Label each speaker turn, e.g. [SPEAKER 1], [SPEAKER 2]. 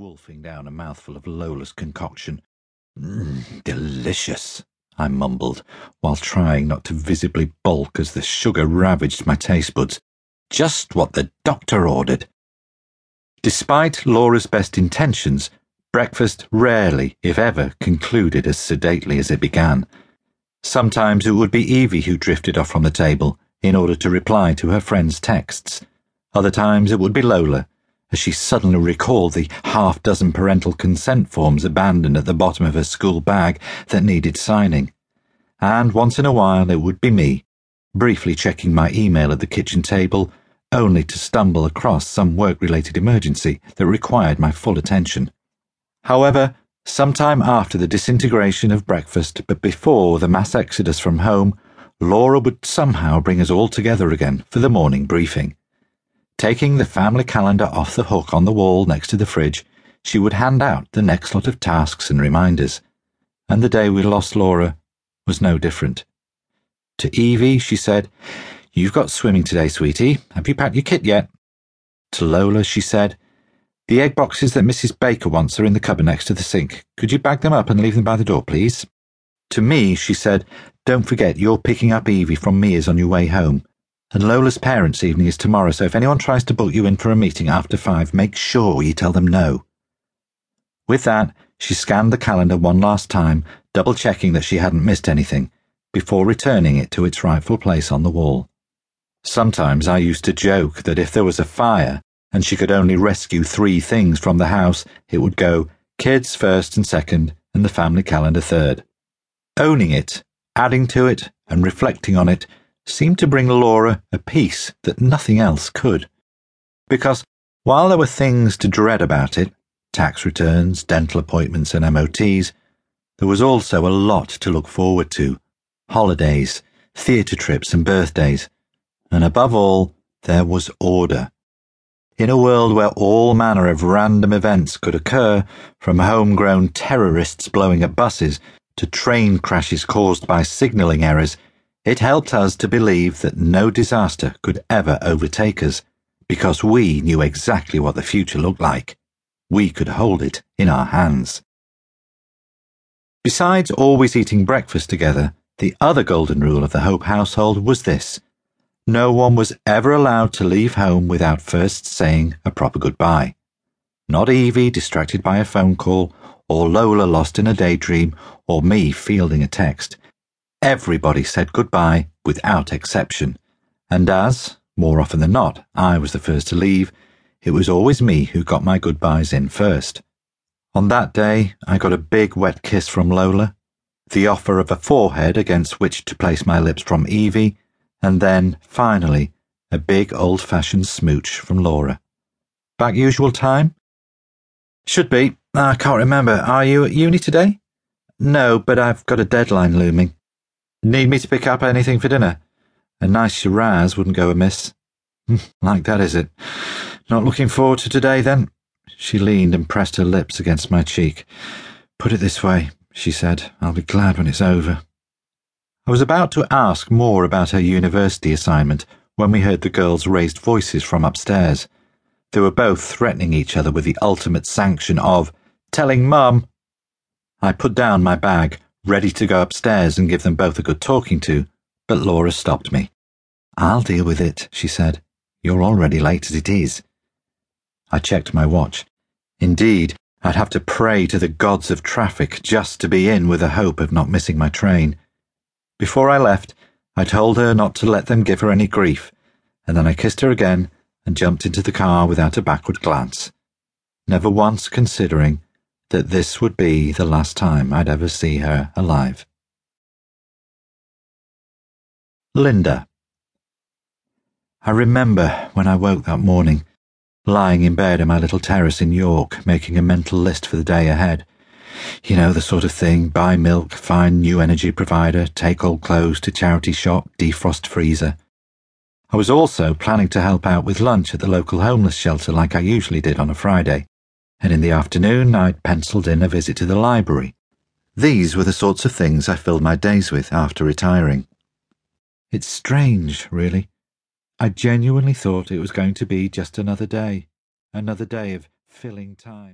[SPEAKER 1] wolfing down a mouthful of Lola's concoction. Mm, delicious, I mumbled, while trying not to visibly balk as the sugar ravaged my taste buds. Just what the doctor ordered. Despite Laura's best intentions, breakfast rarely, if ever, concluded as sedately as it began. Sometimes it would be Evie who drifted off from the table in order to reply to her friend's texts. Other times it would be Lola as she suddenly recalled the half dozen parental consent forms abandoned at the bottom of her school bag that needed signing. And once in a while it would be me, briefly checking my email at the kitchen table, only to stumble across some work related emergency that required my full attention. However, sometime after the disintegration of breakfast, but before the mass exodus from home, Laura would somehow bring us all together again for the morning briefing. Taking the family calendar off the hook on the wall next to the fridge, she would hand out the next lot of tasks and reminders. And the day we lost Laura was no different. To Evie, she said, You've got swimming today, sweetie. Have you packed your kit yet? To Lola, she said, The egg boxes that Mrs. Baker wants are in the cupboard next to the sink. Could you bag them up and leave them by the door, please? To me, she said, Don't forget you're picking up Evie from Mia's on your way home. And Lola's parents' evening is tomorrow, so if anyone tries to book you in for a meeting after five, make sure you tell them no. With that, she scanned the calendar one last time, double checking that she hadn't missed anything, before returning it to its rightful place on the wall. Sometimes I used to joke that if there was a fire and she could only rescue three things from the house, it would go kids first and second, and the family calendar third. Owning it, adding to it, and reflecting on it seemed to bring Laura a peace that nothing else could. Because while there were things to dread about it, tax returns, dental appointments, and MOTs, there was also a lot to look forward to holidays, theatre trips, and birthdays. And above all, there was order. In a world where all manner of random events could occur, from homegrown terrorists blowing up buses to train crashes caused by signalling errors, it helped us to believe that no disaster could ever overtake us, because we knew exactly what the future looked like. We could hold it in our hands. Besides always eating breakfast together, the other golden rule of the Hope household was this no one was ever allowed to leave home without first saying a proper goodbye. Not Evie distracted by a phone call, or Lola lost in a daydream, or me fielding a text. Everybody said goodbye without exception, and as, more often than not, I was the first to leave, it was always me who got my goodbyes in first. On that day, I got a big wet kiss from Lola, the offer of a forehead against which to place my lips from Evie, and then, finally, a big old fashioned smooch from Laura. Back usual time? Should be. I can't remember. Are you at uni today? No, but I've got a deadline looming. Need me to pick up anything for dinner? A nice Shiraz wouldn't go amiss. Hmm, like that, is it? Not looking forward to today, then? She leaned and pressed her lips against my cheek. Put it this way, she said. I'll be glad when it's over. I was about to ask more about her university assignment when we heard the girls' raised voices from upstairs. They were both threatening each other with the ultimate sanction of telling Mum. I put down my bag ready to go upstairs and give them both a good talking to, but Laura stopped me. I'll deal with it, she said. You're already late as it is. I checked my watch. Indeed, I'd have to pray to the gods of traffic just to be in with the hope of not missing my train. Before I left, I told her not to let them give her any grief, and then I kissed her again and jumped into the car without a backward glance, never once considering that this would be the last time I'd ever see her alive. Linda. I remember when I woke that morning, lying in bed in my little terrace in York, making a mental list for the day ahead. You know, the sort of thing buy milk, find new energy provider, take old clothes to charity shop, defrost freezer. I was also planning to help out with lunch at the local homeless shelter like I usually did on a Friday and in the afternoon I'd penciled in a visit to the library. These were the sorts of things I filled my days with after retiring. It's strange, really. I genuinely thought it was going to be just another day, another day of filling time.